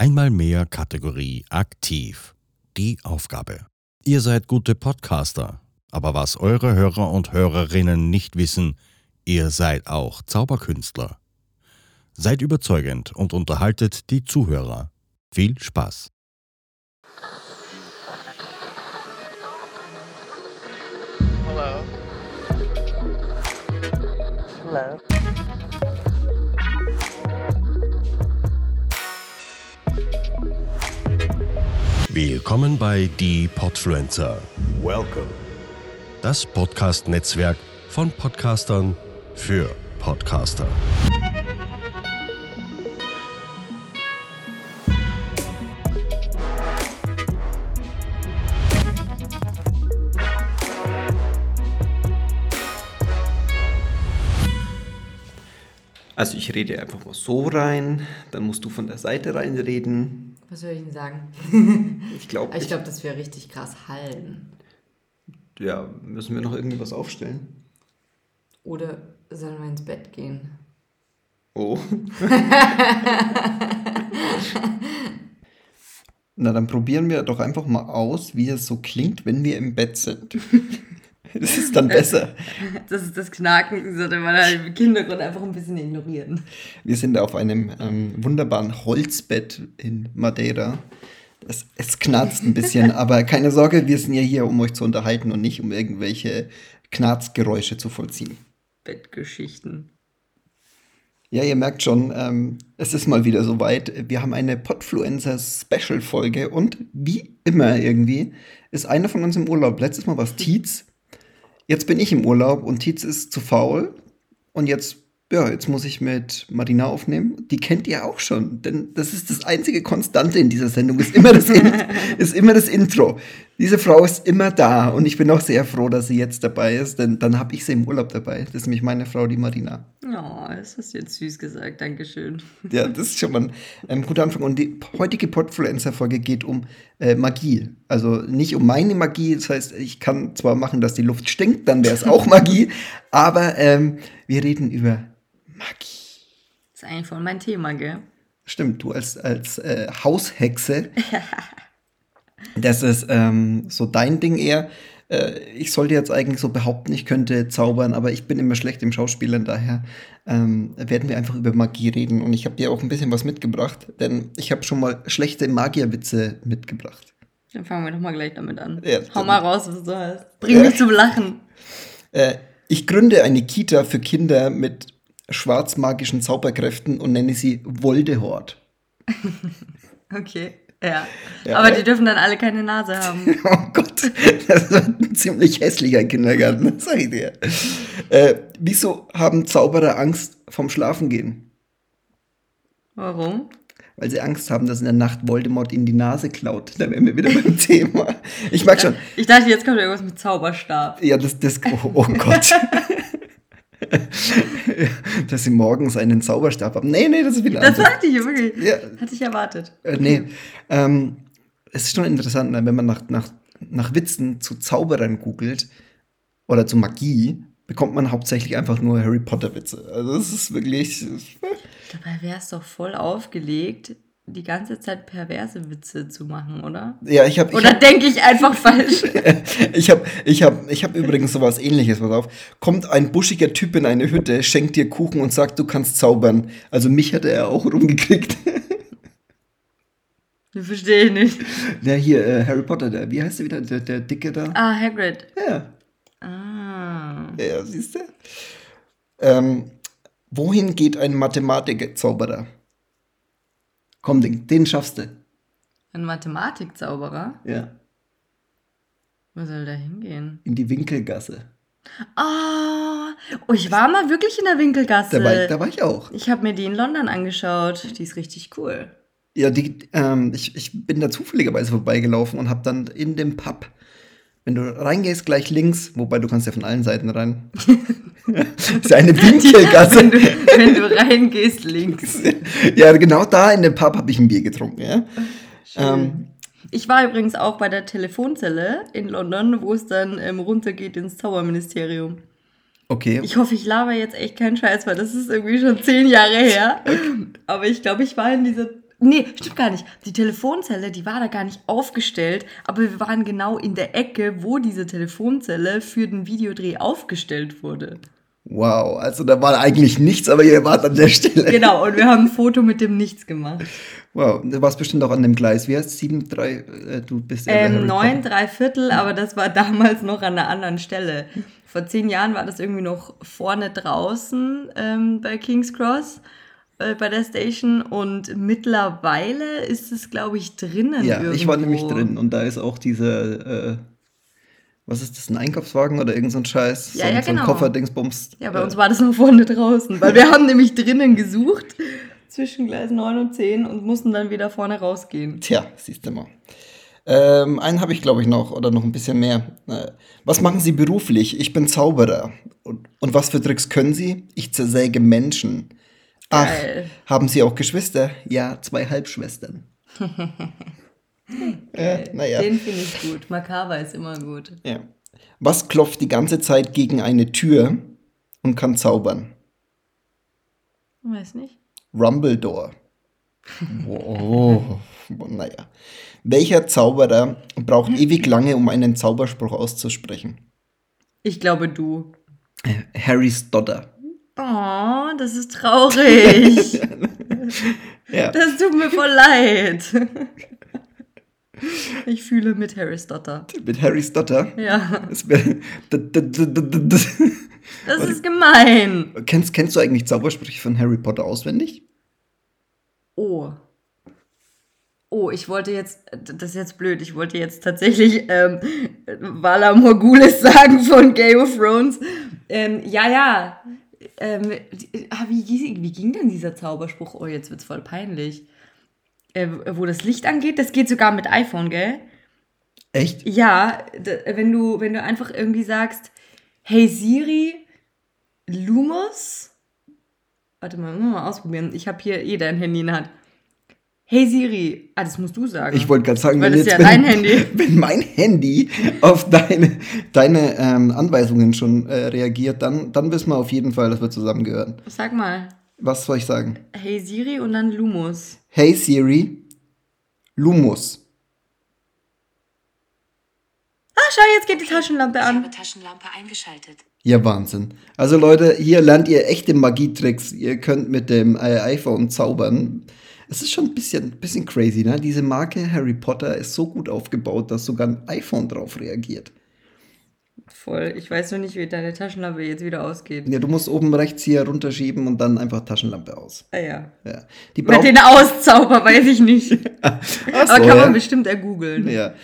Einmal mehr Kategorie aktiv. Die Aufgabe. Ihr seid gute Podcaster, aber was eure Hörer und Hörerinnen nicht wissen, ihr seid auch Zauberkünstler. Seid überzeugend und unterhaltet die Zuhörer. Viel Spaß! Hello. Hello. Willkommen bei Die Podfluencer, Welcome. das Podcast-Netzwerk von Podcastern für Podcaster. Also ich rede einfach mal so rein, dann musst du von der Seite reinreden. Was soll ich denn sagen? Ich glaube, Ich glaube, das wäre richtig krass hallen. ja, müssen wir noch irgendwas aufstellen? Oder sollen wir ins Bett gehen? Oh. Na, dann probieren wir doch einfach mal aus, wie es so klingt, wenn wir im Bett sind. Das ist dann besser. Das ist das Knacken, sollte man halt im Hintergrund einfach ein bisschen ignorieren. Wir sind auf einem ähm, wunderbaren Holzbett in Madeira. Es, es knarzt ein bisschen, aber keine Sorge, wir sind ja hier, um euch zu unterhalten und nicht um irgendwelche Knarzgeräusche zu vollziehen. Bettgeschichten. Ja, ihr merkt schon, ähm, es ist mal wieder soweit. Wir haben eine Podfluencer-Special-Folge und wie immer irgendwie ist einer von uns im Urlaub. Letztes Mal war es Tietz. Jetzt bin ich im Urlaub und Tietz ist zu faul. Und jetzt, ja, jetzt muss ich mit Marina aufnehmen. Die kennt ihr auch schon, denn das ist das einzige Konstante in dieser Sendung. Ist immer das, In ist immer das Intro. Diese Frau ist immer da und ich bin auch sehr froh, dass sie jetzt dabei ist, denn dann habe ich sie im Urlaub dabei. Das ist nämlich meine Frau, die Marina. Oh, das hast du jetzt süß gesagt. Dankeschön. Ja, das ist schon mal ein guter Anfang. Und die heutige Podfluencer-Folge geht um äh, Magie. Also nicht um meine Magie. Das heißt, ich kann zwar machen, dass die Luft stinkt, dann wäre es auch Magie. aber ähm, wir reden über Magie. Das ist eigentlich voll mein Thema, gell? Stimmt, du als, als äh, Haushexe. das ist ähm, so dein Ding eher. Äh, ich sollte jetzt eigentlich so behaupten, ich könnte zaubern, aber ich bin immer schlecht im Schauspielern, daher ähm, werden wir einfach über Magie reden. Und ich habe dir auch ein bisschen was mitgebracht, denn ich habe schon mal schlechte Magierwitze mitgebracht. Dann fangen wir doch mal gleich damit an. Ja, Hau mal raus, was du hast. Bring mich zum Lachen. Äh, ich gründe eine Kita für Kinder mit schwarzmagischen Zauberkräften und nenne sie Voldehort. Okay. Ja. Ja. Aber die dürfen dann alle keine Nase haben. Oh Gott, das wird ein ziemlich hässlicher Kindergarten, das sag ich dir. Äh, wieso haben Zauberer Angst vom Schlafengehen? Warum? Weil sie Angst haben, dass in der Nacht Voldemort ihnen die Nase klaut. Da wären wir wieder beim Thema. Ich mag schon. Ich dachte, jetzt kommt irgendwas mit Zauberstab. Ja, das, das, oh, oh Gott. dass sie morgens einen Zauberstab haben. Nee, nee, das ist wieder Das anders. dachte ich wirklich. Ja. Hatte ich erwartet. Äh, nee. Ähm, es ist schon interessant, ne, wenn man nach, nach, nach Witzen zu Zauberern googelt oder zu Magie, bekommt man hauptsächlich einfach nur Harry Potter Witze. Also das ist wirklich. Dabei wäre es doch voll aufgelegt, die ganze Zeit perverse Witze zu machen, oder? Ja, ich habe ich Oder denke ich einfach falsch? ich hab, ich hab, ich hab übrigens sowas ähnliches, pass auf. Kommt ein buschiger Typ in eine Hütte, schenkt dir Kuchen und sagt, du kannst zaubern. Also mich hatte er auch rumgekriegt. Ich verstehe nicht. Ja, hier, äh, Harry Potter, der, wie heißt der wieder? Der, der Dicke da? Ah, Hagrid. Ja. Ah. Ja, siehst du? Ähm, wohin geht ein Mathematiker-Zauberer? Komm, den, den schaffst du. Ein Mathematikzauberer? Ja. Wo soll der hingehen? In die Winkelgasse. Ah, oh, ich war mal wirklich in der Winkelgasse. Da war, da war ich auch. ich habe mir die in London angeschaut. Die ist richtig cool. Ja, die, ähm, ich, ich bin da zufälligerweise vorbeigelaufen und habe dann in dem Pub, wenn du reingehst, gleich links, wobei du kannst ja von allen Seiten rein. ist ja eine Winkelgasse. Wenn du, wenn du reingehst, links. ja, genau da in dem Pub habe ich ein Bier getrunken, ja. Ähm, Ich war übrigens auch bei der Telefonzelle in London, wo es dann ähm, runtergeht ins Zauberministerium. okay. Ich hoffe, ich laber jetzt echt keinen Scheiß, weil das ist irgendwie schon zehn Jahre her. Aber ich glaube, ich war in dieser Nee, stimmt gar nicht. Die Telefonzelle, die war da gar nicht aufgestellt, aber wir waren genau in der Ecke, wo diese Telefonzelle für den Videodreh aufgestellt wurde. Wow, also da war eigentlich nichts, aber ihr wart an der Stelle. Genau, und wir haben ein Foto mit dem Nichts gemacht. Wow, du warst bestimmt auch an dem Gleis. Wie heißt es? 7, 3, äh, du bist ja Ähm, Harry neun, Potter. drei Viertel, aber das war damals noch an einer anderen Stelle. Vor zehn Jahren war das irgendwie noch vorne draußen ähm, bei King's Cross, äh, bei der Station. Und mittlerweile ist es, glaube ich, drinnen. Ja, ich war irgendwo. nämlich drin und da ist auch diese, äh, was ist das, ein Einkaufswagen oder irgend so ein Scheiß? Ja, so, ja, so ein genau. Kofferdingsbums. Ja, bei uns war das noch vorne draußen, weil wir haben nämlich drinnen gesucht, zwischen Gleis 9 und 10 und mussten dann wieder vorne rausgehen. Tja, siehst du mal. Ähm, einen habe ich, glaube ich, noch oder noch ein bisschen mehr. Äh, was machen Sie beruflich? Ich bin Zauberer. Und, und was für Tricks können Sie? Ich zersäge Menschen. Ach, haben Sie auch Geschwister? Ja, zwei Halbschwestern. äh, naja. Den finde ich gut. Makaber ist immer gut. Ja. Was klopft die ganze Zeit gegen eine Tür und kann zaubern? Weiß nicht. Rumbledore. Oh, naja. Welcher Zauberer braucht ewig lange, um einen Zauberspruch auszusprechen? Ich glaube du. Harry Stotter. Oh, das ist traurig. Ja. Das tut mir voll leid. Ich fühle mit Harry Stotter. Mit Harry Stotter. Ja, das ist gemein. Kennst, kennst du eigentlich Zaubersprüche von Harry Potter auswendig? Oh. Oh, ich wollte jetzt, das ist jetzt blöd, ich wollte jetzt tatsächlich ähm, Vala Morgulis sagen von Game of Thrones. Ähm, ja, ja. Ähm, ah, wie, wie, ging denn dieser Zauberspruch? Oh, jetzt wird's voll peinlich. Äh, wo das Licht angeht, das geht sogar mit iPhone, gell? Echt? Ja, wenn du, wenn du einfach irgendwie sagst, hey Siri, Lumos. Warte mal, muss mal ausprobieren. Ich habe hier eh dein Handy in der Hand. Hey Siri, ah, das musst du sagen. Ich wollte gerade sagen, Weil wenn, das jetzt, ist ja wenn, Handy. wenn mein Handy auf deine, deine ähm, Anweisungen schon äh, reagiert, dann, dann wissen wir auf jeden Fall, dass wir zusammengehören. Sag mal, Was soll ich sagen? hey Siri und dann Lumos. Hey Siri, Lumos. Ah, schau, jetzt geht die Taschenlampe Ich an. habe Taschenlampe eingeschaltet. Ja, Wahnsinn. Also Leute, hier lernt ihr echte Magietricks. Ihr könnt mit dem äh, iPhone zaubern. Es ist schon ein bisschen, bisschen crazy, ne? Diese Marke Harry Potter ist so gut aufgebaut, dass sogar ein iPhone drauf reagiert. Voll. Ich weiß nur nicht, wie deine Taschenlampe jetzt wieder ausgeht. Ja, du musst oben rechts hier runterschieben und dann einfach Taschenlampe aus. Ah ja. Ja. Die Mit den Auszauber weiß ich nicht. Aber so, kann ja. man bestimmt ergoogeln. Ja.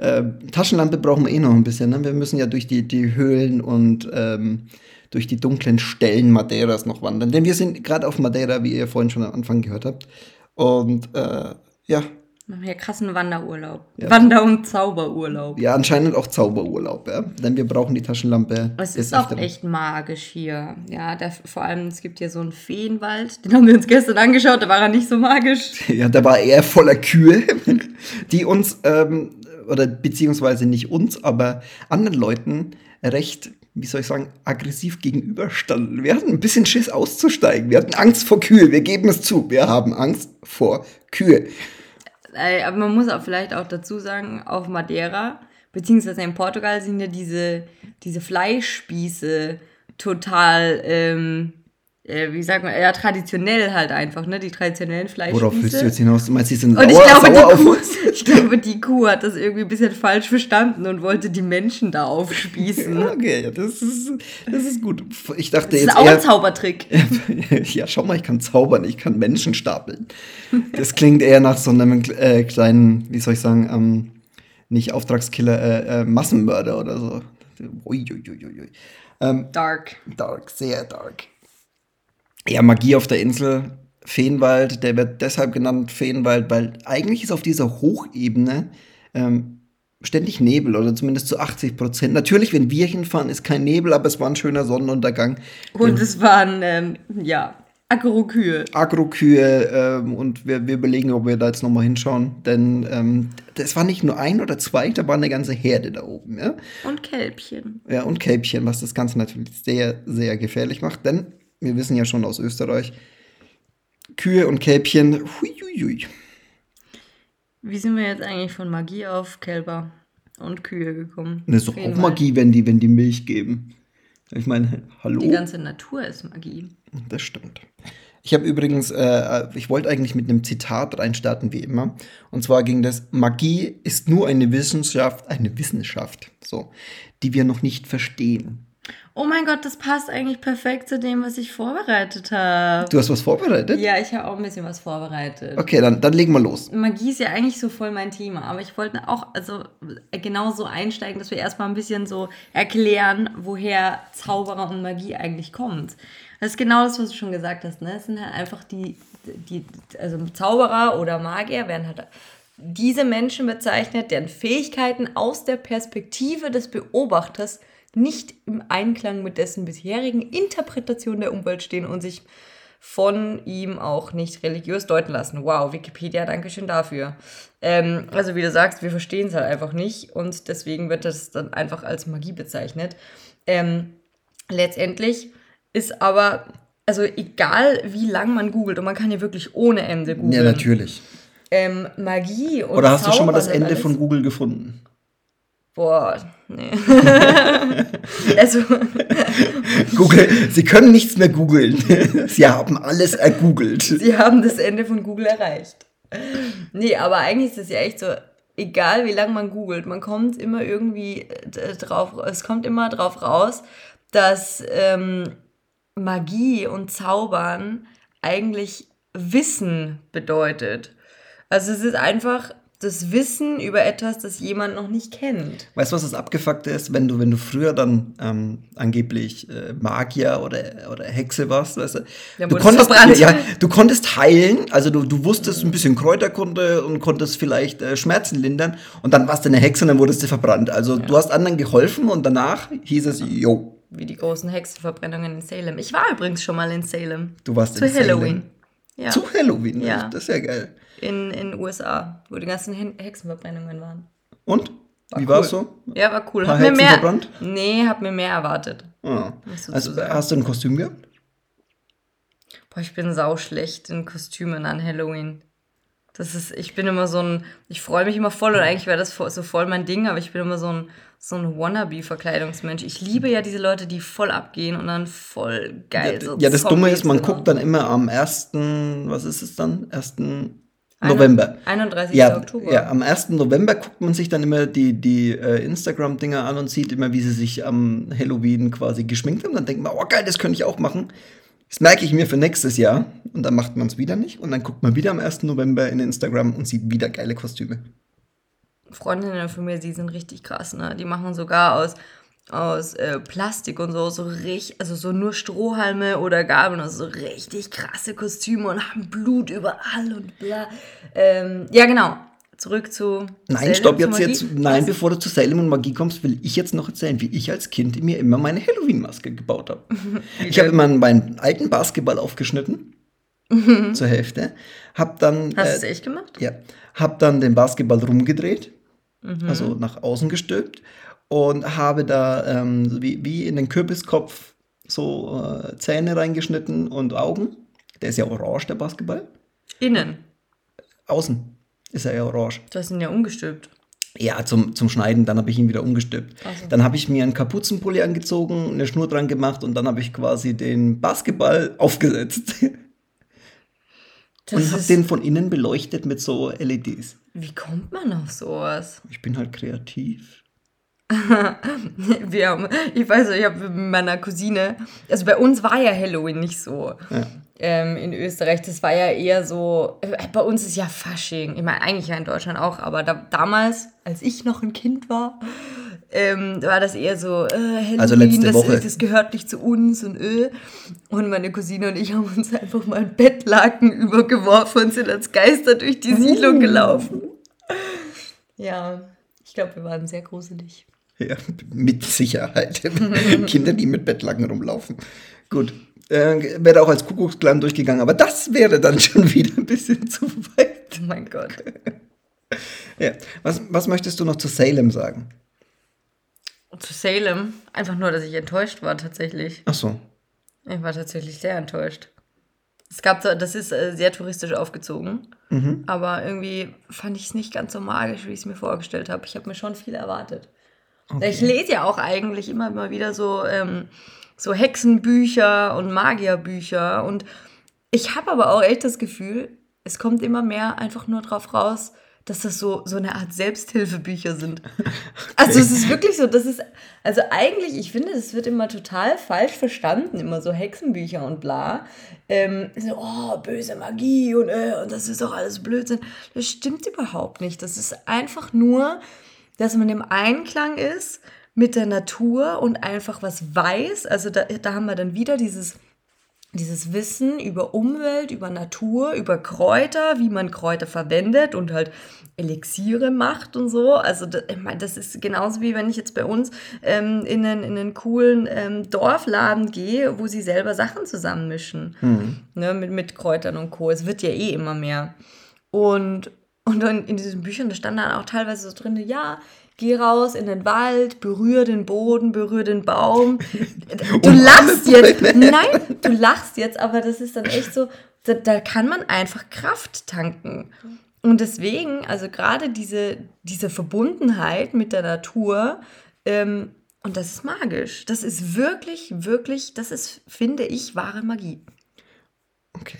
Ähm, Taschenlampe brauchen wir eh noch ein bisschen. Ne? Wir müssen ja durch die, die Höhlen und ähm, durch die dunklen Stellen Madeiras noch wandern. Denn wir sind gerade auf Madeira, wie ihr vorhin schon am Anfang gehört habt. Und äh, ja, Machen hier krassen Wanderurlaub. Ja. Wander- und Zauberurlaub. ja, anscheinend auch Zauberurlaub, ja. Denn wir brauchen die Taschenlampe. Es ist auch echt magisch hier. Ja, der, vor allem, es gibt hier so einen Feenwald. Den haben wir uns gestern angeschaut, da war er nicht so magisch. Ja, da war er voller Kühe, die uns, ähm, oder beziehungsweise nicht uns, aber anderen Leuten recht, wie soll ich sagen, aggressiv gegenüberstanden. Wir hatten ein bisschen Schiss auszusteigen. Wir hatten Angst vor Kühe. Wir geben es zu. Wir haben Angst vor Kühe. Äh, Aber man muss auch vielleicht auch dazu sagen, auf Madeira, beziehungsweise in Portugal sind ja diese, diese Fleischspieße total, ähm, äh, wie sagt man, ja, traditionell halt einfach, ne? Die traditionellen Fleischspieße. Worauf willst du jetzt hinaus? Du meinst, die sind Und ich sauer, glaube, sauer die auf Kuh, uns? ich glaube, die Kuh hat das irgendwie ein bisschen falsch verstanden und wollte die Menschen da aufspießen. Okay, ja, das ist, das ist gut. Ich dachte Das ist jetzt auch eher, ein Zaubertrick. ja, schau mal, ich kann zaubern, ich kann Menschen stapeln. Das klingt eher nach so einem äh, kleinen, wie soll ich sagen, ähm, nicht Auftragskiller, äh, äh, Massenmörder oder so. Ui, ui, ui, ui, ui. Ähm, Dark. dark, sehr dark. Ja, Magie auf der Insel, Feenwald, der wird deshalb genannt Feenwald, weil eigentlich ist auf dieser Hochebene ähm, ständig Nebel oder zumindest zu 80 Prozent. Natürlich, wenn wir hinfahren, ist kein Nebel, aber es war ein schöner Sonnenuntergang. Und es waren, ähm, ja, Agrokühe. Agrokühe ähm, und wir, wir überlegen, ob wir da jetzt nochmal hinschauen, denn ähm, das war nicht nur ein oder zwei, da war eine ganze Herde da oben, ja. Und Kälbchen. Ja, und Kälbchen, was das Ganze natürlich sehr, sehr gefährlich macht, denn wir wissen ja schon aus Österreich, Kühe und Kälbchen, hui, hui, hui. Wie sind wir jetzt eigentlich von Magie auf Kälber und Kühe gekommen? Das ist doch auch. Magie, wenn die, wenn die Milch geben. Ich meine, hallo? Die ganze Natur ist Magie. Das stimmt. Ich habe übrigens, äh, ich wollte eigentlich mit einem Zitat reinstarten, wie immer. Und zwar ging das, Magie ist nur eine Wissenschaft, eine Wissenschaft, so, die wir noch nicht verstehen. Oh mein Gott, das passt eigentlich perfekt zu dem, was ich vorbereitet habe. Du hast was vorbereitet? Ja, ich habe auch ein bisschen was vorbereitet. Okay, dann, dann legen wir los. Magie ist ja eigentlich so voll mein Thema, aber ich wollte auch also genauso einsteigen, dass wir erstmal ein bisschen so erklären, woher Zauberer und Magie eigentlich kommt. Das ist genau das, was du schon gesagt hast. Ne? Es sind halt einfach die, die, also Zauberer oder Magier werden halt diese Menschen bezeichnet, deren Fähigkeiten aus der Perspektive des Beobachters nicht im Einklang mit dessen bisherigen Interpretation der Umwelt stehen und sich von ihm auch nicht religiös deuten lassen. Wow, Wikipedia, danke schön dafür. Ähm, also wie du sagst, wir verstehen es halt einfach nicht und deswegen wird das dann einfach als Magie bezeichnet. Ähm, letztendlich ist aber, also egal wie lang man googelt, und man kann ja wirklich ohne Ende googeln. Ja, natürlich. Ähm, Magie und Oder hast du schon mal das Ende alles- von Google gefunden? Boah, nee. also, Google, Sie können nichts mehr googeln. Sie haben alles ergoogelt. sie haben das Ende von Google erreicht. Nee, aber eigentlich ist es ja echt so, egal wie lange man googelt, man kommt immer irgendwie äh, drauf, es kommt immer drauf raus, dass ähm, Magie und Zaubern eigentlich Wissen bedeutet. Also es ist einfach das Wissen über etwas, das jemand noch nicht kennt. Weißt du, was das Abgefuckte ist, wenn du, wenn du früher dann ähm, angeblich äh, Magier oder, oder Hexe warst, weißt du? Ja, du, konntest, verbrannt. ja, du konntest heilen, also du, du wusstest ein bisschen Kräuterkunde und konntest vielleicht äh, Schmerzen lindern und dann warst du eine Hexe und dann wurdest du verbrannt. Also du hast anderen geholfen und danach hieß es, yo, Wie die großen Hexenverbrennungen in Salem. Ich war übrigens schon mal in Salem. du warst Zu in Salem. Halloween. Ja. Zu Halloween? Ja. das ist ja geil. In den USA, wo die ganzen Hen- Hexenverbrennungen waren. Und? Wie cool. war's so? Ja, war cool. Paar Hab mir Hexen mehr, verbrannt? Nee, hab mir mehr erwartet. Ah. Also, hast du ein Kostüm gehabt? Boah, ich bin sauschlecht in Kostümen an Halloween. Das ist, ich bin immer so ein, ich freue mich immer voll und eigentlich wäre das so voll mein Ding, aber ich bin immer so ein, so ein Wannabe-Verkleidungsmensch. Ich liebe ja diese Leute, die voll abgehen und dann voll geil so ja, das Dumme ist, man guckt dann immer am 1., was ist es dann? 1. November. 31. Ja, Oktober. ja, am 1. November guckt man sich dann immer die, die äh, Instagram-Dinger an und sieht immer, wie sie sich am Halloween quasi geschminkt haben. Dann denkt man, oh geil, das könnte ich auch machen. Das merke ich mir für nächstes Jahr. Und dann macht man es wieder nicht. Und dann guckt man wieder am 1. November in Instagram und sieht wieder geile Kostüme. Freundinnen von mir, die sind richtig krass, ne? Die machen sogar aus, aus äh, Plastik und so, so richtig, also so nur Strohhalme oder Gabeln, also so richtig krasse Kostüme und haben Blut überall und bla. Ähm, ja, genau. Zurück zu. Nein, Salem, stopp jetzt, jetzt. Nein, Was? bevor du zu Salem und Magie kommst, will ich jetzt noch erzählen, wie ich als Kind mir immer meine Halloween-Maske gebaut habe. ich habe immer meinen alten Basketball aufgeschnitten. zur Hälfte. Hab dann. Hast du äh, es echt gemacht? Ja. Hab dann den Basketball rumgedreht, Mhm. also nach außen gestülpt und habe da ähm, wie, wie in den Kürbiskopf so äh, Zähne reingeschnitten und Augen. Der ist ja orange, der Basketball. Innen. Außen ist er ja orange. Du hast ihn ja umgestülpt. Ja, zum, zum Schneiden, dann habe ich ihn wieder umgestülpt. So. Dann habe ich mir einen Kapuzenpulli angezogen, eine Schnur dran gemacht und dann habe ich quasi den Basketball aufgesetzt. Und habe den von innen beleuchtet mit so LEDs. wie kommt man auf sowas? Ich bin halt kreativ. Wir haben, ich weiß nicht, ich habe mit meiner Cousine, also bei uns war ja Halloween nicht so. Ja. Ähm, in Österreich, das war ja eher so, äh, bei uns ist ja Fasching, ich meine eigentlich ja in Deutschland auch, aber da, damals, als ich noch ein Kind war, ähm, war das eher so, äh, Halloween, Also das, das gehört nicht zu uns und äh. Und meine Cousine und ich haben uns einfach mal ein Bettlaken übergeworfen und sind als Geister durch die Siedlung gelaufen. Ja, ich glaube, wir waren sehr gruselig. Ja, mit Sicherheit. Kinder, die mit Bettlaken rumlaufen. Gut. Äh, wäre auch als Kuckucksklan durchgegangen, aber das wäre dann schon wieder ein bisschen zu weit. Oh mein Gott. Ja. Was, was möchtest du noch zu Salem sagen? Zu Salem, einfach nur, dass ich enttäuscht war tatsächlich. Ach so. Ich war tatsächlich sehr enttäuscht. Es gab so, das ist äh, sehr touristisch aufgezogen, aber irgendwie fand ich es nicht ganz so magisch, wie ich es mir vorgestellt habe. Ich habe mir schon viel erwartet. Ich lese ja auch eigentlich immer mal wieder so, ähm, so Hexenbücher und Magierbücher und ich habe aber auch echt das Gefühl, es kommt immer mehr einfach nur drauf raus, dass das so, so eine Art Selbsthilfebücher sind. Also es ist wirklich so, das ist, also eigentlich, ich finde, das wird immer total falsch verstanden, immer so Hexenbücher und bla. Ähm, so, oh, böse Magie und, äh, und das ist doch alles Blödsinn. Das stimmt überhaupt nicht. Das ist einfach nur, dass man im Einklang ist mit der Natur und einfach was weiß. Also da, da haben wir dann wieder dieses dieses Wissen über Umwelt, über Natur, über Kräuter, wie man Kräuter verwendet und halt Elixiere macht und so. Also das, ich meine, das ist genauso wie wenn ich jetzt bei uns ähm, in, einen, in einen coolen ähm, Dorfladen gehe, wo sie selber Sachen zusammenmischen. Ne, mit, mit Kräutern und Co. Es wird ja eh immer mehr. Und, und dann in diesen Büchern, da stand dann auch teilweise so drin, ja, geh raus in den Wald, berühr den Boden, berühr den Baum. Du lachst jetzt. Nein, du lachst jetzt, aber das ist dann echt so, da, da kann man einfach Kraft tanken. Und deswegen, also gerade diese, diese Verbundenheit mit der Natur, ähm, und das ist magisch. Das ist wirklich, wirklich, das ist, finde ich, wahre Magie. Okay.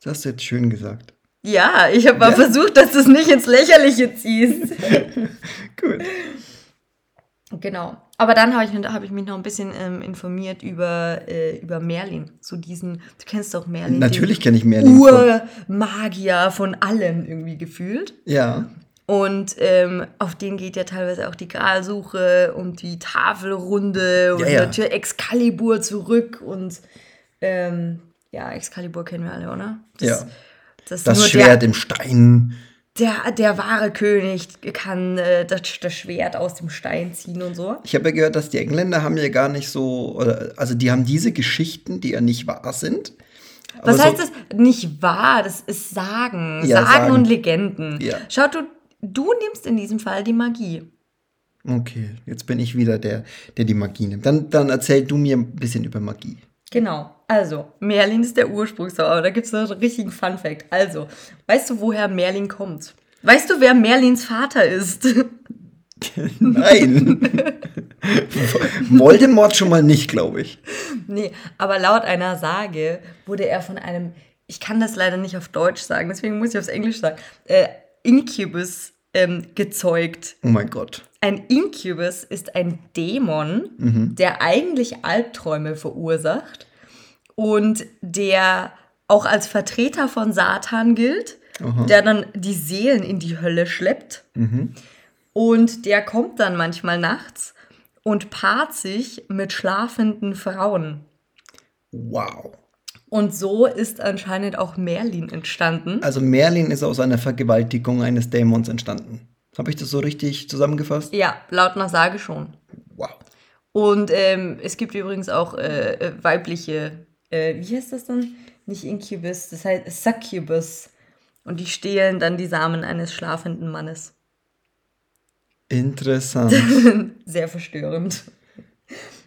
Das hast du jetzt schön gesagt. Ja, ich habe mal Ja. versucht, dass du es nicht ins Lächerliche ziehst. Gut. Genau. Aber dann habe ich, hab ich mich noch ein bisschen ähm, informiert über, äh, über Merlin. So diesen, du kennst doch Merlin. Natürlich kenne ich Merlin. Urmagier von allem irgendwie gefühlt. ja. Und ähm, auf den geht ja teilweise auch die Gralsuche und die Tafelrunde und Ja, ja. natürlich Excalibur zurück und ähm, ja, Excalibur kennen wir alle, oder? Ja. Das, Das Schwert im Stein. Der, der, der wahre König kann äh, das, das Schwert aus dem Stein ziehen und so. Ich habe ja gehört, dass die Engländer haben ja gar nicht so, oder, also die haben diese Geschichten, die ja nicht wahr sind. Was so, heißt das? Nicht wahr, das ist Sagen. Ja, Sagen, Sagen. und Legenden. Ja. Schau, du, du nimmst in diesem Fall die Magie. Okay, jetzt bin ich wieder der, der die Magie nimmt. Dann, dann erzähl du mir ein bisschen über Magie. Genau. Also, Merlin ist der Ursprungszauber. Aber da gibt es noch einen richtigen Fun-Fact. Also, weißt du, woher Merlin kommt? Weißt du, wer Merlins Vater ist? Nein. Voldemort schon mal nicht, glaube ich. nee, aber laut einer Sage wurde er von einem, ich kann das leider nicht auf Deutsch sagen, deswegen muss ich aufs Englisch sagen, äh, Incubus ähm, gezeugt. Oh mein Gott. Ein Incubus ist ein Dämon, der eigentlich Albträume verursacht und der auch als Vertreter von Satan gilt, der dann die Seelen in die Hölle schleppt. Und der kommt dann manchmal nachts und paart sich mit schlafenden Frauen. Wow. Und so ist anscheinend auch Merlin entstanden. Also Merlin ist aus einer Vergewaltigung eines Dämons entstanden. Habe ich das so richtig zusammengefasst? Ja, laut einer Sage schon. Wow. Und ähm, es gibt übrigens auch äh, äh, weibliche, äh, wie heißt das dann? Nicht Incubus, das heißt Succubus. Und die stehlen dann die Samen eines schlafenden Mannes. Interessant. Sehr verstörend.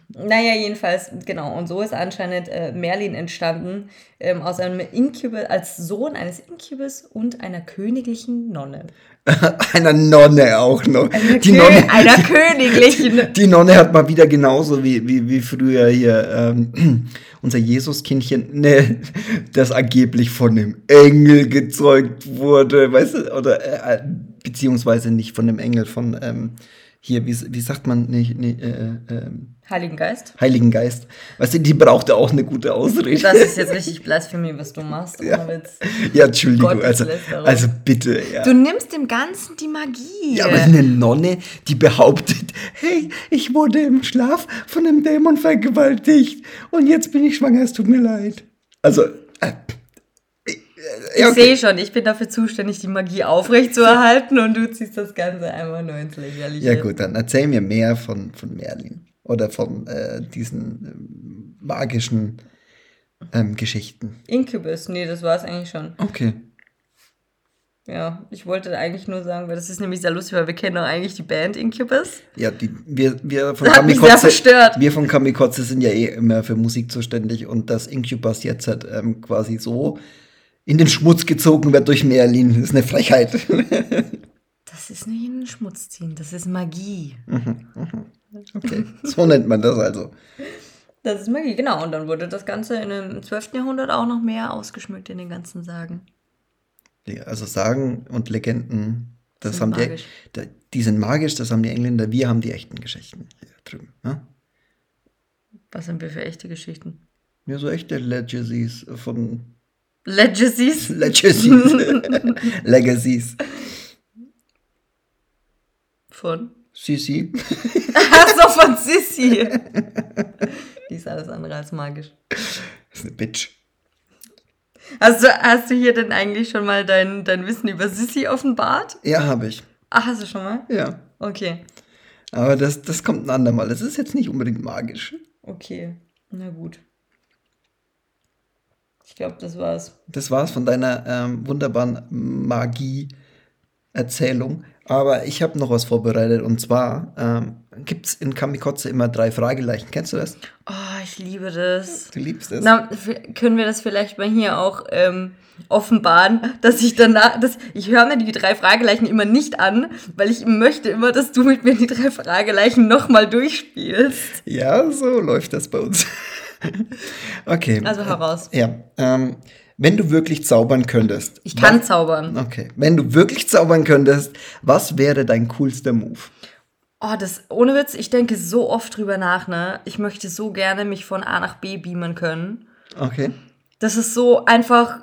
Naja, jedenfalls, genau. Und so ist anscheinend äh, Merlin entstanden, ähm, aus einem Incubus, als Sohn eines Incubus und einer königlichen Nonne. einer Nonne auch noch. Eine Die Kö- Nonne, einer königlichen. die Nonne hat mal wieder genauso wie, wie, wie früher hier ähm, unser Jesuskindchen, ne, das angeblich von einem Engel gezeugt wurde, weißt du, oder äh, beziehungsweise nicht von einem Engel, von ähm, hier, wie, wie sagt man, nicht, nicht, äh, äh, Heiligen Geist. Heiligen Geist. Weißt du, die brauchte auch eine gute Ausrede. Das ist jetzt richtig Blasphemie, was du machst. Ja. Ja, Entschuldigung, also, also bitte, ja. Du nimmst dem Ganzen die Magie. Ja, aber eine Nonne, die behauptet, hey, ich wurde im Schlaf von einem Dämon vergewaltigt und jetzt bin ich schwanger, es tut mir leid. Also, äh, ich okay. sehe schon, ich bin dafür zuständig, die Magie aufrechtzuerhalten und du ziehst das Ganze einfach nur ins Lächerliche. ja gut, dann erzähl mir mehr von, von Merlin oder von äh, diesen ähm, magischen ähm, Geschichten. Incubus, nee, das war es eigentlich schon. Okay. Ja, ich wollte eigentlich nur sagen, weil das ist nämlich sehr lustig, weil wir kennen doch eigentlich die Band Incubus. Ja, die, wir, wir von verstört. wir von Kamikotze sind ja eh immer für Musik zuständig und dass Incubus jetzt halt ähm, quasi so in den Schmutz gezogen wird durch Merlin, ist eine Frechheit. Das ist nicht in den Schmutz ziehen, das ist Magie. okay, so nennt man das also. Das ist Magie, genau. Und dann wurde das Ganze in dem 12. Jahrhundert auch noch mehr ausgeschmückt in den ganzen Sagen. Also Sagen und Legenden, das Sind haben magisch. die, die sind magisch, das haben die Engländer, wir haben die echten Geschichten hier drüben. Ne? Was sind wir für echte Geschichten? Ja, so echte Legacies von Legacies? Legacies. Legacies. Von? Sisi. Achso, von Sissy. Die ist alles andere als magisch. Das ist eine Bitch. Hast du, hast du hier denn eigentlich schon mal dein, dein Wissen über Sissy offenbart? Ja, habe ich. Ach, hast du schon mal? Ja. Okay. Aber das, das kommt ein andermal. Das ist jetzt nicht unbedingt magisch. Okay. Na gut. Ich glaube, das war's. Das war's von deiner ähm, wunderbaren Magie-Erzählung. Aber ich habe noch was vorbereitet. Und zwar ähm, gibt es in Kamikotze immer drei Frageleichen. Kennst du das? Oh, ich liebe das. Du liebst es. Na, können wir das vielleicht mal hier auch ähm, offenbaren, dass ich danach, dass ich höre mir die drei Frageleichen immer nicht an, weil ich möchte immer, dass du mit mir die drei Frageleichen nochmal durchspielst. Ja, so läuft das bei uns. okay. Also heraus. Ja. Ähm, wenn du wirklich zaubern könntest. Ich kann was- zaubern. Okay. Wenn du wirklich zaubern könntest, was wäre dein coolster Move? Oh, das, ohne Witz, ich denke so oft drüber nach, ne? Ich möchte so gerne mich von A nach B beamen können. Okay. Das ist so einfach,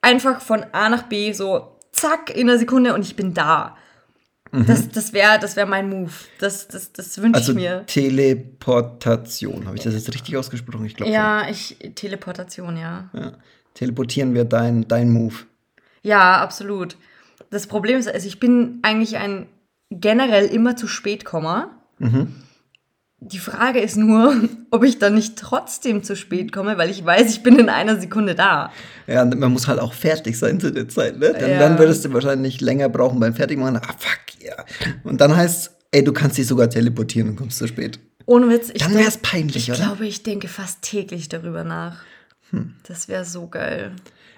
einfach von A nach B, so zack, in einer Sekunde und ich bin da. Das, das wäre das wär mein Move. Das, das, das wünsche Also ich mir. Teleportation. Habe ich das jetzt richtig ausgesprochen? Ich glaube. Ja, ich, Teleportation, ja. Ja. Teleportieren wir dein, dein Move. Ja, absolut. Das Problem ist, also ich bin eigentlich ein generell immer zu spät Komma. Die Frage ist nur, ob ich dann nicht trotzdem zu spät komme, weil ich weiß, ich bin in einer Sekunde da. Ja, man muss halt auch fertig sein zu der Zeit, ne? Dann, Ja. dann würdest du wahrscheinlich länger brauchen beim Fertigmachen. Ah, fuck, ja. Und dann heißt ey, du kannst dich sogar teleportieren und kommst zu spät. Ohne Witz. Ich Dann denk- wär's peinlich, Ich oder? Hm. glaube, ich denke fast täglich darüber nach. Das wäre so geil.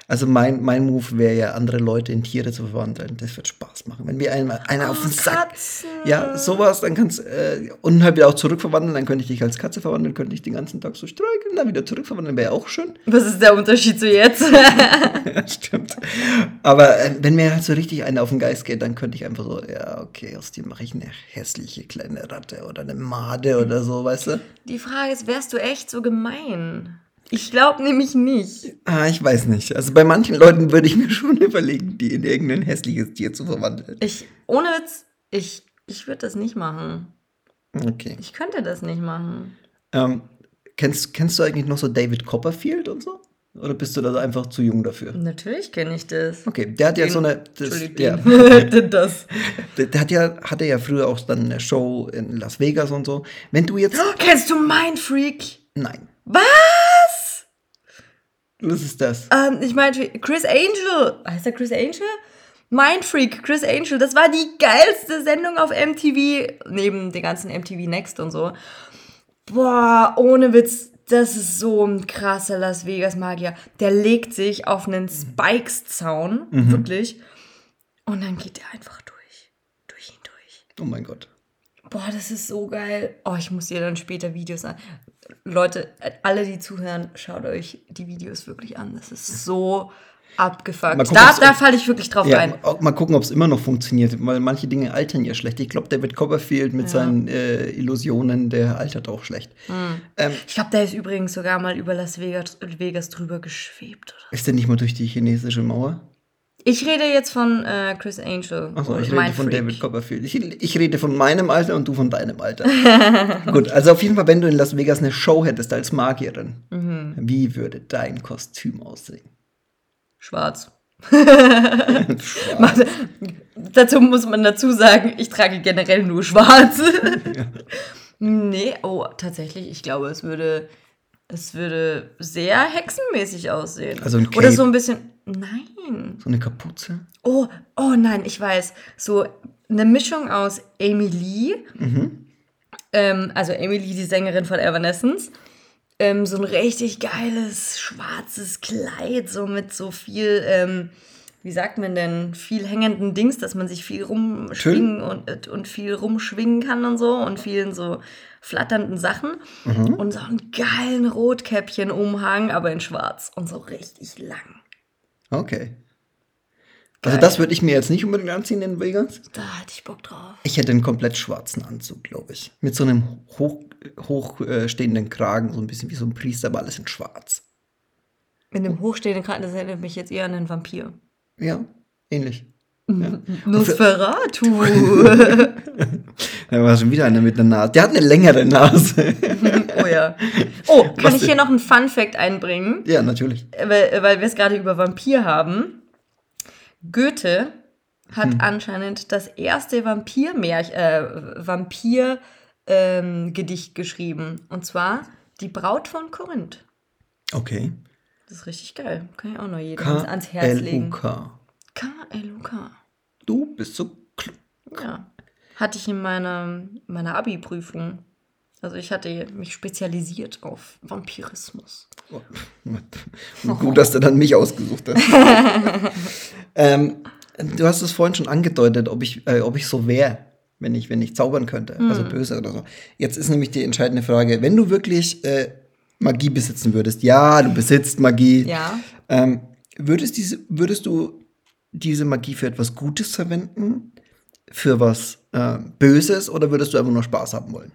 Also mein, mein Move wäre ja, andere Leute in Tiere zu verwandeln. Das wird Spaß machen. Wenn wir einmal einer auf den Sack. Katzen. Ja, sowas, dann kannst äh, und halt wieder auch zurückverwandeln, dann könnte ich dich als Katze verwandeln, könnte ich den ganzen Tag so streicheln, dann wieder zurückverwandeln, wäre auch schön. Was ist der Unterschied zu jetzt? Ja, stimmt. Aber äh, wenn mir halt so richtig einer auf den Geist geht, dann könnte ich einfach so, ja, okay, aus dir mache ich eine hässliche kleine Ratte oder eine Made oder so, weißt du? Die Frage ist, wärst du echt so gemein? Ich glaube nämlich nicht. Ah, ich weiß nicht. Also bei manchen Leuten würde ich mir schon überlegen, die in irgendein hässliches Tier zu verwandeln. Ich, ohne Witz, ich, ich würde das nicht machen. Okay. Ich könnte das nicht machen. Ähm, kennst, kennst du eigentlich noch so David Copperfield und so? Oder bist du da einfach zu jung dafür? Natürlich kenne ich das. Okay, der hat ja Den- so eine. Das, ja, das. der, der hat ja, hatte ja früher auch dann eine Show in Las Vegas und so. Wenn du jetzt. Kennst du Mindfreak? Nein. Was? Was ist das? Ähm, ich meine, Chris Angel. Heißt der Chris Angel? Mindfreak, Chris Angel. Das war die geilste Sendung auf MTV. Neben den ganzen MTV Next und so. Boah, ohne Witz. Das ist so ein krasser Las Vegas Magier. Der legt sich auf einen Spikes-Zaun. Wirklich. Und dann geht er einfach durch. Durch ihn durch. Oh mein Gott. Boah, das ist so geil. Oh, ich muss dir dann später Videos an. Leute, alle, die zuhören, schaut euch die Videos wirklich an. Das ist so abgefuckt. Gucken, Da, da falle ich wirklich drauf Ja, ein. mal gucken, ob es immer noch funktioniert, weil manche Dinge altern ja schlecht. Ich glaube, David Copperfield mit seinen äh, Illusionen, der altert auch schlecht. Ähm, Ich glaube, der ist übrigens sogar mal über Las Vegas, Vegas drüber geschwebt. Oder? ist der nicht mal durch die chinesische Mauer? Ich rede jetzt von äh, Chris Angel. Achso, ich Mein rede von Freak. David Copperfield. Ich, ich rede von meinem Alter und du von deinem Alter. Gut, also auf jeden Fall, wenn du in Las Vegas eine Show hättest als Magierin, Mhm. wie würde dein Kostüm aussehen? Schwarz. Schwarz. Dazu muss man dazu sagen, ich trage generell nur schwarz. Nee, oh, tatsächlich, ich glaube, es würde, es würde sehr hexenmäßig aussehen. Also ein Oder Cape. so ein bisschen, nein. So eine Kapuze? Oh, oh nein, ich weiß. So eine Mischung aus Amy Lee, ähm, also Lee, die Sängerin von Evanescence, ähm, so ein richtig geiles schwarzes Kleid, so mit so viel, ähm, wie sagt man denn, viel hängenden Dings, dass man sich viel rumschwingen und, und viel rumschwingen kann und so und vielen so flatternden Sachen und so einen geilen Rotkäppchen-Umhang, aber in schwarz und so richtig lang. Okay. Also das würde ich mir jetzt nicht unbedingt anziehen in Vegas. Da hatte ich Bock drauf. Ich hätte einen komplett schwarzen Anzug, glaube ich. Mit so einem hoch, hochstehenden Kragen, so ein bisschen wie so ein Priester, aber alles in schwarz. Mit dem hochstehenden Kragen, das erinnert mich jetzt eher an einen Vampir. Ja, ähnlich. Nosferatu. Da war schon wieder einer mit einer Nase. Der hat eine längere Nase. oh ja. Oh, kann Was ich hier noch einen Fun-Fact einbringen? ja, natürlich. Weil, weil wir es gerade über Vampir haben. Goethe hat anscheinend das erste Vampirmärchen, äh, Vampir, ähm, geschrieben. Und zwar Die Braut von Korinth. Okay. Das ist richtig geil. Kann ich auch noch jedem ans- Herz legen. K-L-U-K. Du bist so klug. Ja. Hatte ich in meiner, meiner Abi-Prüfung. Also ich hatte mich spezialisiert auf Vampirismus. Gut, dass du dann mich ausgesucht hast. ähm, du hast es vorhin schon angedeutet, ob ich, äh, ob ich so wäre, wenn ich, wenn ich zaubern könnte. Hm. Also böse oder so. Jetzt ist nämlich die entscheidende Frage, wenn du wirklich äh, Magie besitzen würdest, ja, du besitzt Magie, Ja. ähm, würdest, diese, würdest du diese Magie für etwas Gutes verwenden? Für was äh, Böses oder würdest du einfach nur Spaß haben wollen?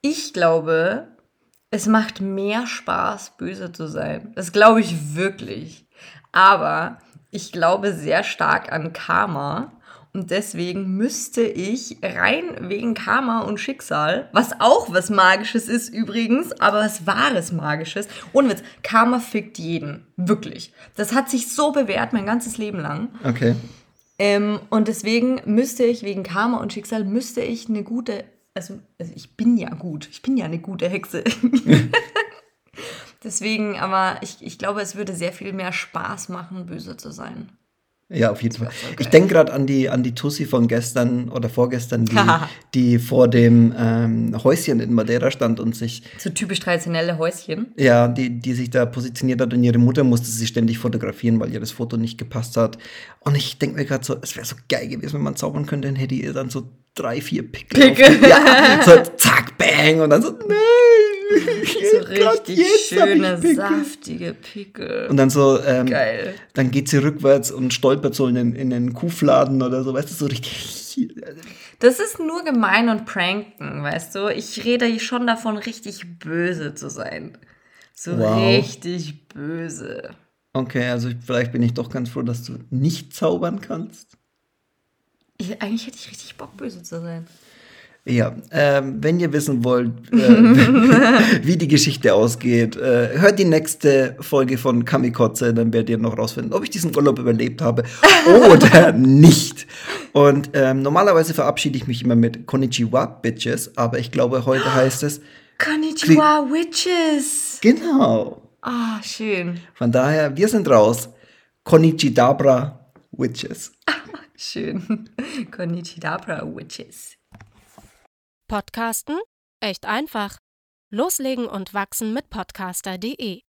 Ich glaube, es macht mehr Spaß, böse zu sein. Das glaube ich wirklich. Aber ich glaube sehr stark an Karma. Und deswegen müsste ich rein wegen Karma und Schicksal, was auch was Magisches ist übrigens, aber was wahres Magisches. Ohne Witz, Karma fickt jeden. Wirklich. Das hat sich so bewährt mein ganzes Leben lang. Okay. Ähm, und deswegen müsste ich, wegen Karma und Schicksal, müsste ich eine gute, also, also ich bin ja gut, ich bin ja eine gute Hexe. deswegen, aber ich, ich glaube, es würde sehr viel mehr Spaß machen, böse zu sein. Ja, auf jeden Fall. voll Ich denke gerade an die, an die Tussi von gestern oder vorgestern, die, die vor dem ähm, Häuschen in Madeira stand und sich, So typisch traditionelle Häuschen. ja, die, die sich da positioniert hat und ihre Mutter musste sie ständig fotografieren, weil ihr das Foto nicht gepasst hat. Und ich denke mir gerade so, es wäre so geil gewesen, wenn man zaubern könnte, dann hätte ihr dann so drei, vier Pickel. Pickel. Ja, so zack, bang und dann so, nein. So richtig schöne, saftige Pickel. Und dann so, ähm, Geil. dann geht sie rückwärts und stolpert so in den, in den Kuhfladen oder so, weißt du, so richtig. Das ist nur gemein und pranken, weißt du? Ich rede schon davon, richtig böse zu sein. So Wow. richtig böse. Okay, also ich- vielleicht bin ich doch ganz froh, dass du nicht zaubern kannst. Ich, eigentlich hätte ich richtig Bock, böse zu sein. Ja, ähm, wenn ihr wissen wollt, äh, wie die Geschichte ausgeht, äh, hört die nächste Folge von Kamikotze, dann werdet ihr noch rausfinden, ob ich diesen Urlaub überlebt habe oder nicht. Und ähm, normalerweise verabschiede ich mich immer mit Konnichiwa, Bitches, aber ich glaube, heute heißt es, Konnichiwa, Witches! genau. Ah, schön. Von daher, wir sind raus. Konnichidabra, Witches. Schön. Konnichidabra, Witches. Podcasten? Echt einfach. Loslegen und wachsen mit podcaster.de